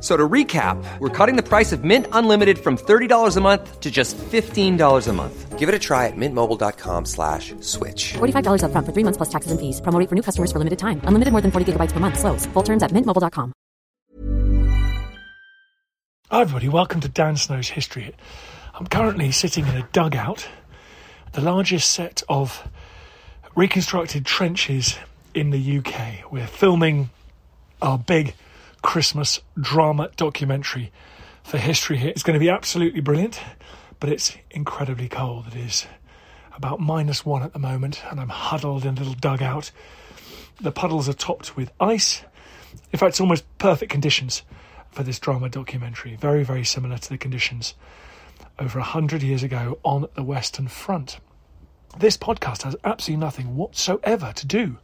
So to recap, we're cutting the price of Mint Unlimited from $30 a month to just $15 a month. Give it a try at mintmobile.com slash switch. $45 upfront for three months plus taxes and fees. Promo rate for new customers for limited time. Unlimited more than 40 gigabytes per month. Slows. Full terms at mintmobile.com. Hi everybody, welcome to Dan Snow's History Hit. I'm currently sitting in a dugout, the largest set of reconstructed trenches in the UK. We're filming our big Christmas drama documentary for History Hit. It's going to be absolutely brilliant, but it's incredibly cold. It is about minus one at the moment, and I'm huddled in a little dugout. The puddles are topped with ice. In fact, it's almost perfect conditions for this drama documentary. Very, very similar to the conditions over a hundred years ago on the Western Front. This podcast has absolutely nothing whatsoever to do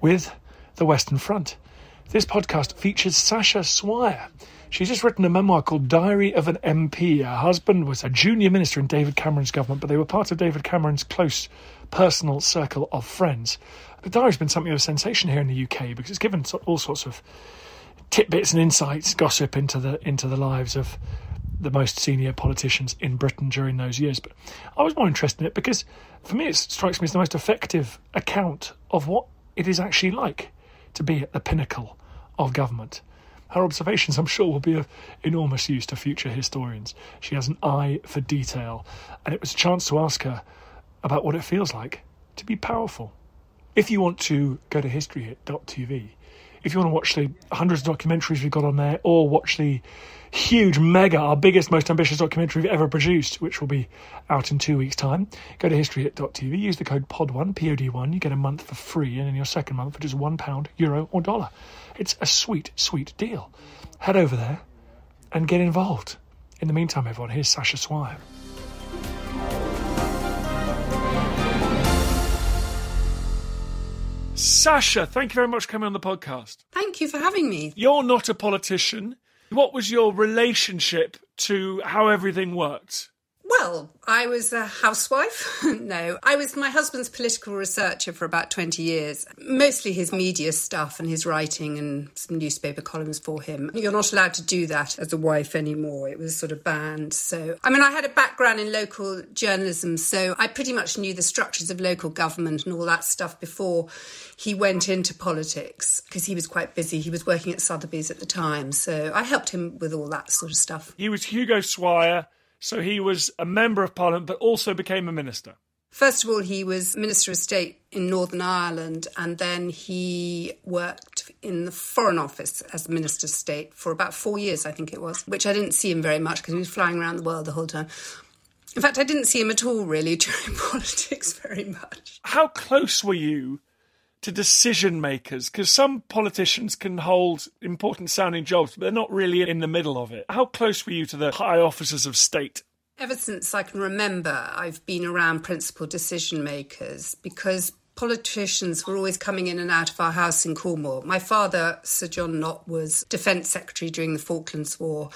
with the Western Front. This podcast features Sasha Swire. She's just written a memoir called Diary of an MP. Her husband was a junior minister in David Cameron's government, but they were part of David Cameron's close personal circle of friends. The diary's been something of a sensation here in the UK because it's given all sorts of tidbits and insights, gossip into the into the lives of the most senior politicians in Britain during those years. But I was more interested in it because, for me, it strikes me as the most effective account of what it is actually like to be at the pinnacle of government. Her observations, I'm sure, will be of enormous use to future historians. She has an eye for detail, and it was a chance to ask her about what it feels like to be powerful. If you want to go to historyhit.tv, if you want to watch the hundreds of documentaries we've got on there, or watch the huge, mega, our biggest, most ambitious documentary we've ever produced, which will be out in two weeks' time. Go to historyhit.tv, use the code POD1, POD1, you get a month for free, and in your second month for just one pound, euro, or dollar. It's a sweet, sweet deal. Head over there and get involved. In the meantime, everyone, here's Sasha Swire. Sasha, thank you very much for coming on the podcast. Thank you for having me. You're not a politician. What was your relationship to how everything worked? Well, I was a housewife. no, I was my husband's political researcher for about 20 years, mostly his media stuff and his writing and some newspaper columns for him. You're not allowed to do that as a wife anymore. It was sort of banned. So, I mean, I had a background in local journalism, so I pretty much knew the structures of local government and all that stuff before he went into politics because he was quite busy. He was working at Sotheby's at the time. So I helped him with all that sort of stuff. He was Hugo Swire so he was a member of parliament, but also became a minister. First of all, he was Minister of State in Northern Ireland, and then he worked in the Foreign Office as Minister of State for about four years, I think it was, which I didn't see him very much because he was flying around the world the whole time. In fact, I didn't see him at all really during politics very much. How close were you to decision makers because some politicians can hold important sounding jobs, but they're not really in the middle of it. How close were you to the high officers of state? Ever since I can remember, I've been around principal decision makers because politicians were always coming in and out of our house in Cornwall. My father, Sir John Nott, was Defence Secretary during the Falklands War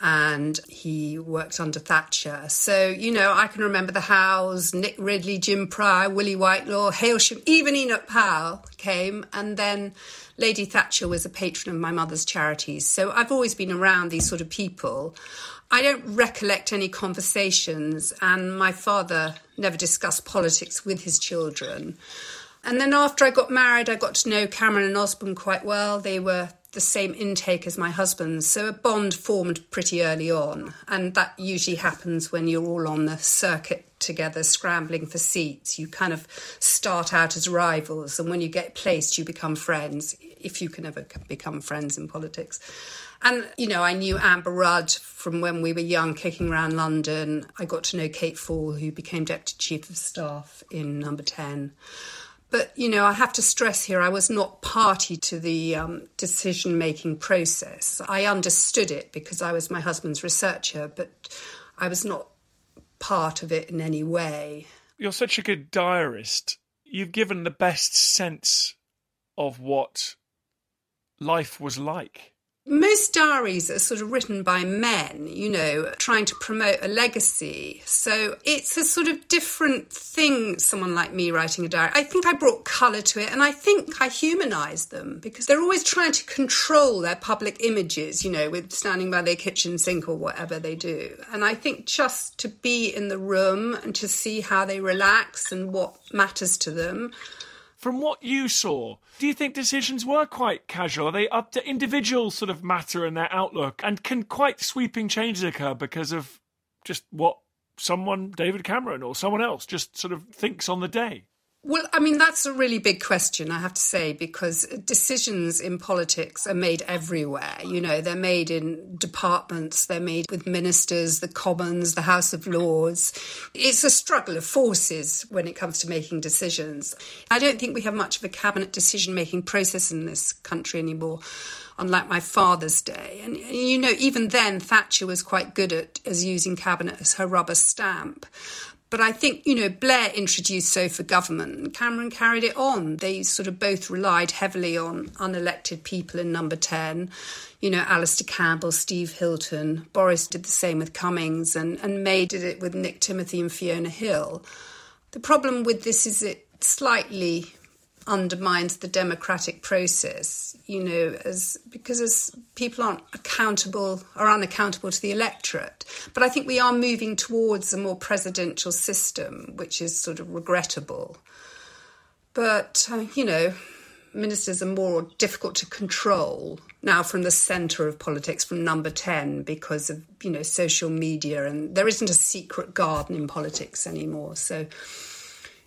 and he worked under Thatcher. So, you know, I can remember the Howes, Nick Ridley, Jim Prior, Willie Whitelaw, Hailsham, even Enoch Powell came. And then Lady Thatcher was a patron of my mother's charities. So I've always been around these sort of people. I don't recollect any conversations, and my father never discussed politics with his children. And then after I got married, I got to know Cameron and Osborne quite well. They were the same intake as my husband's, so a bond formed pretty early on. And that usually happens when you're all on the circuit together, scrambling for seats. You kind of start out as rivals, and when you get placed, you become friends, if you can ever become friends in politics. And, you know, I knew Amber Rudd from when we were young, kicking around London. I got to know Kate Fall, who became Deputy Chief of Staff in Number 10. But, you know, I have to stress here I was not party to the um, decision making process. I understood it because I was my husband's researcher, but I was not part of it in any way. You're such a good diarist. You've given the best sense of what life was like most diaries are sort of written by men, you know, trying to promote a legacy. So it's a sort of different thing, someone like me writing a diary. I think I brought colour to it and I think I humanised them because they're always trying to control their public images, you know, with standing by their kitchen sink or whatever they do. And I think just to be in the room and to see how they relax and what matters to them from what you saw, do you think decisions were quite casual? Are they up to individual sort of matter and their outlook? And can quite sweeping changes occur because of just what someone, David Cameron or someone else, just sort of thinks on the day? Well, I mean, that's a really big question, I have to say, because decisions in politics are made everywhere. You know, they're made in departments, they're made with ministers, the Commons, the House of Lords. It's a struggle of forces when it comes to making decisions. I don't think we have much of a cabinet decision making process in this country anymore unlike my father's day. And you know, even then, Thatcher was quite good at as using cabinet as her rubber stamp. But I think, you know, Blair introduced sofa government and Cameron carried it on. They sort of both relied heavily on unelected people in number 10. You know, Alastair Campbell, Steve Hilton. Boris did the same with Cummings and, and May did it with Nick Timothy and Fiona Hill. The problem with this is it slightly undermines the democratic process, you know, as because as people aren't accountable or unaccountable to the electorate. But I think we are moving towards a more presidential system, which is sort of regrettable. But uh, you know, ministers are more difficult to control now from the centre of politics, from number 10, because of, you know, social media. And there isn't a secret garden in politics anymore. So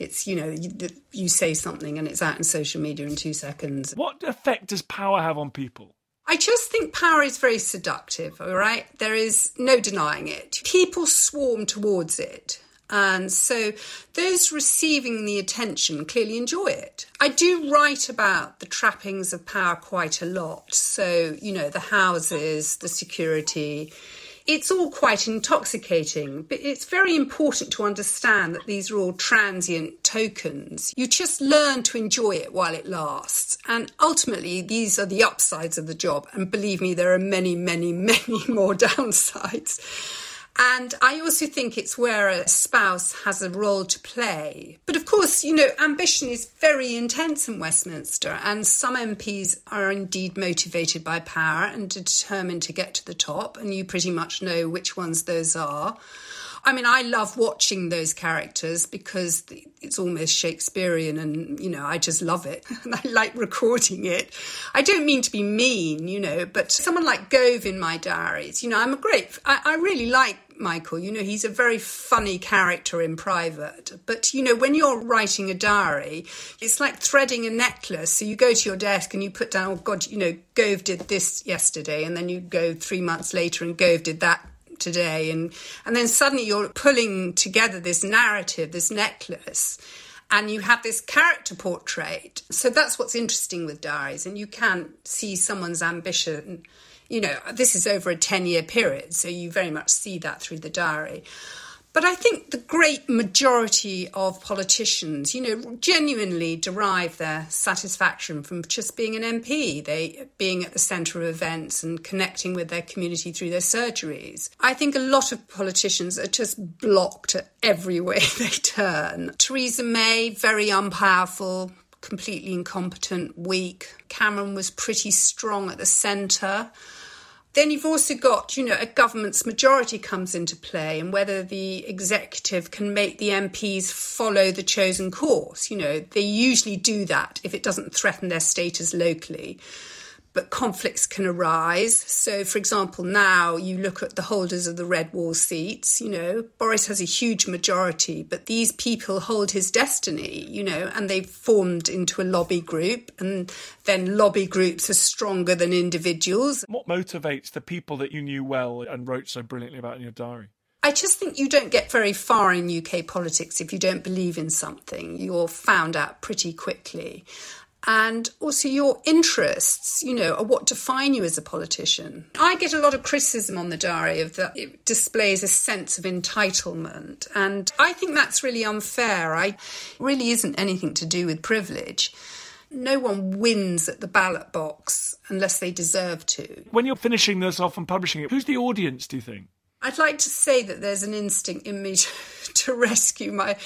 it's you know you, you say something and it's out in social media in two seconds. What effect does power have on people? I just think power is very seductive, all right? There is no denying it. People swarm towards it. And so those receiving the attention clearly enjoy it. I do write about the trappings of power quite a lot. So, you know, the houses, the security, it's all quite intoxicating, but it's very important to understand that these are all transient tokens. You just learn to enjoy it while it lasts. And ultimately, these are the upsides of the job. And believe me, there are many, many, many more downsides. And I also think it's where a spouse has a role to play. But of course, you know, ambition is very intense in Westminster, and some MPs are indeed motivated by power and determined to get to the top, and you pretty much know which ones those are. I mean, I love watching those characters because it's almost Shakespearean and, you know, I just love it. And I like recording it. I don't mean to be mean, you know, but someone like Gove in my diaries, you know, I'm a great, I, I really like Michael. You know, he's a very funny character in private. But, you know, when you're writing a diary, it's like threading a necklace. So you go to your desk and you put down, oh, God, you know, Gove did this yesterday. And then you go three months later and Gove did that today and and then suddenly you're pulling together this narrative this necklace and you have this character portrait so that's what's interesting with diaries and you can see someone's ambition you know this is over a 10 year period so you very much see that through the diary but I think the great majority of politicians, you know, genuinely derive their satisfaction from just being an MP, they being at the centre of events and connecting with their community through their surgeries. I think a lot of politicians are just blocked at every way they turn. Theresa May, very unpowerful, completely incompetent, weak. Cameron was pretty strong at the centre. Then you've also got, you know, a government's majority comes into play and whether the executive can make the MPs follow the chosen course. You know, they usually do that if it doesn't threaten their status locally. But conflicts can arise. So, for example, now you look at the holders of the red wall seats, you know, Boris has a huge majority, but these people hold his destiny, you know, and they've formed into a lobby group, and then lobby groups are stronger than individuals. What motivates the people that you knew well and wrote so brilliantly about in your diary? I just think you don't get very far in UK politics if you don't believe in something. You're found out pretty quickly and also your interests, you know, are what define you as a politician. I get a lot of criticism on the diary of that it displays a sense of entitlement, and I think that's really unfair. I really isn't anything to do with privilege. No one wins at the ballot box unless they deserve to. When you're finishing this off and publishing it, who's the audience, do you think? I'd like to say that there's an instinct in me to, to, rescue my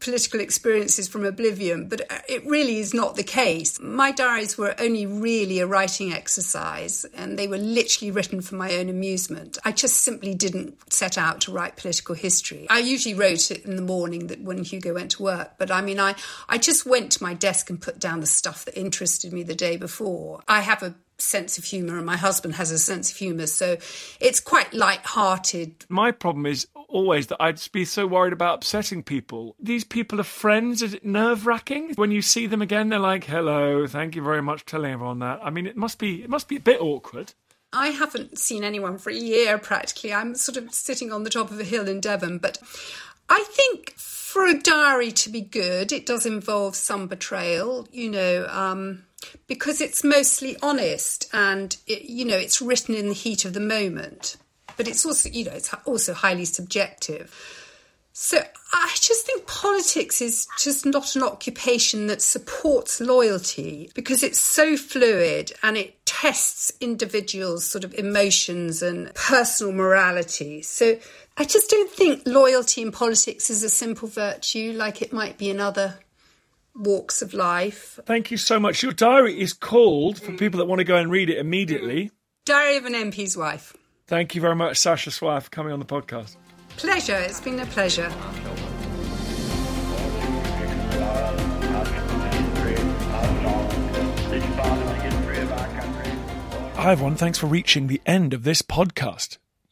political experiences from oblivion, but uh, it really is not the case. My diaries were only really a writing exercise, and they were literally written for my own amusement. I just simply didn't set out to write political history. I usually wrote it in the morning that when Hugo went to work, but I mean, I, I just went to my desk and put down the stuff that interested me the day before. I have a sense of humour, and my husband has a sense of humour, so it's quite light-hearted. My problem is always that I'd be so worried about upsetting people. These people are friends. Is it nerve-wracking when you see them again? They're like, "Hello, thank you very much for telling everyone that." I mean, it must be it must be a bit awkward. I haven't seen anyone for a year practically. I'm sort of sitting on the top of a hill in Devon, but I think for a diary to be good, it does involve some betrayal. You know. Um, because it's mostly honest and it, you know it's written in the heat of the moment but it's also you know it's also highly subjective. So i just think politics is just not an occupation that supports loyalty because it's so fluid and it tests individuals sort of emotions and personal morality. So i just don't think loyalty in politics is a simple virtue like it might be in other walks of life. Thank you so much. Your diary is called, for mm. people that want to go and read it immediately, mm-hmm. Diary of an MP's Wife. Thank you very much, Sasha Swire, for coming on the podcast. Pleasure. It's been a pleasure. Hi, everyone. Thanks for reaching the end of this podcast.